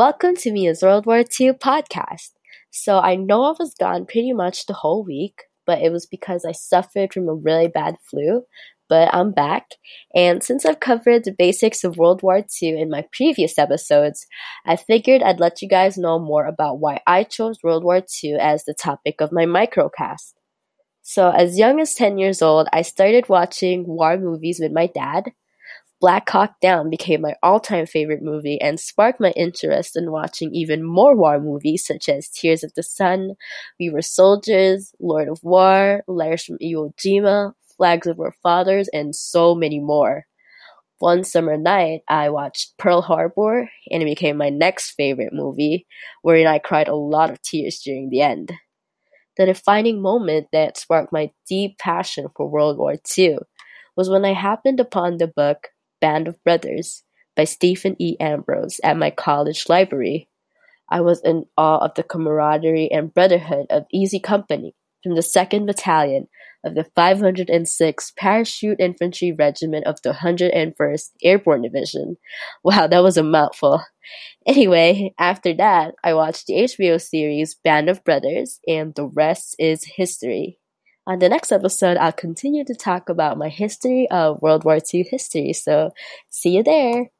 Welcome to Mia's World War II podcast. So I know I was gone pretty much the whole week, but it was because I suffered from a really bad flu. But I'm back, and since I've covered the basics of World War II in my previous episodes, I figured I'd let you guys know more about why I chose World War II as the topic of my microcast. So, as young as 10 years old, I started watching war movies with my dad. Black Hawk Down became my all time favorite movie and sparked my interest in watching even more war movies such as Tears of the Sun, We Were Soldiers, Lord of War, Letters from Iwo Jima, Flags of Our Fathers, and so many more. One summer night, I watched Pearl Harbor, and it became my next favorite movie, wherein I cried a lot of tears during the end. The defining moment that sparked my deep passion for World War II was when I happened upon the book Band of Brothers by Stephen E. Ambrose at my college library. I was in awe of the camaraderie and brotherhood of Easy Company from the 2nd Battalion of the 506th Parachute Infantry Regiment of the 101st Airborne Division. Wow, that was a mouthful. Anyway, after that, I watched the HBO series Band of Brothers, and the rest is history. On the next episode, I'll continue to talk about my history of World War II history, so see you there!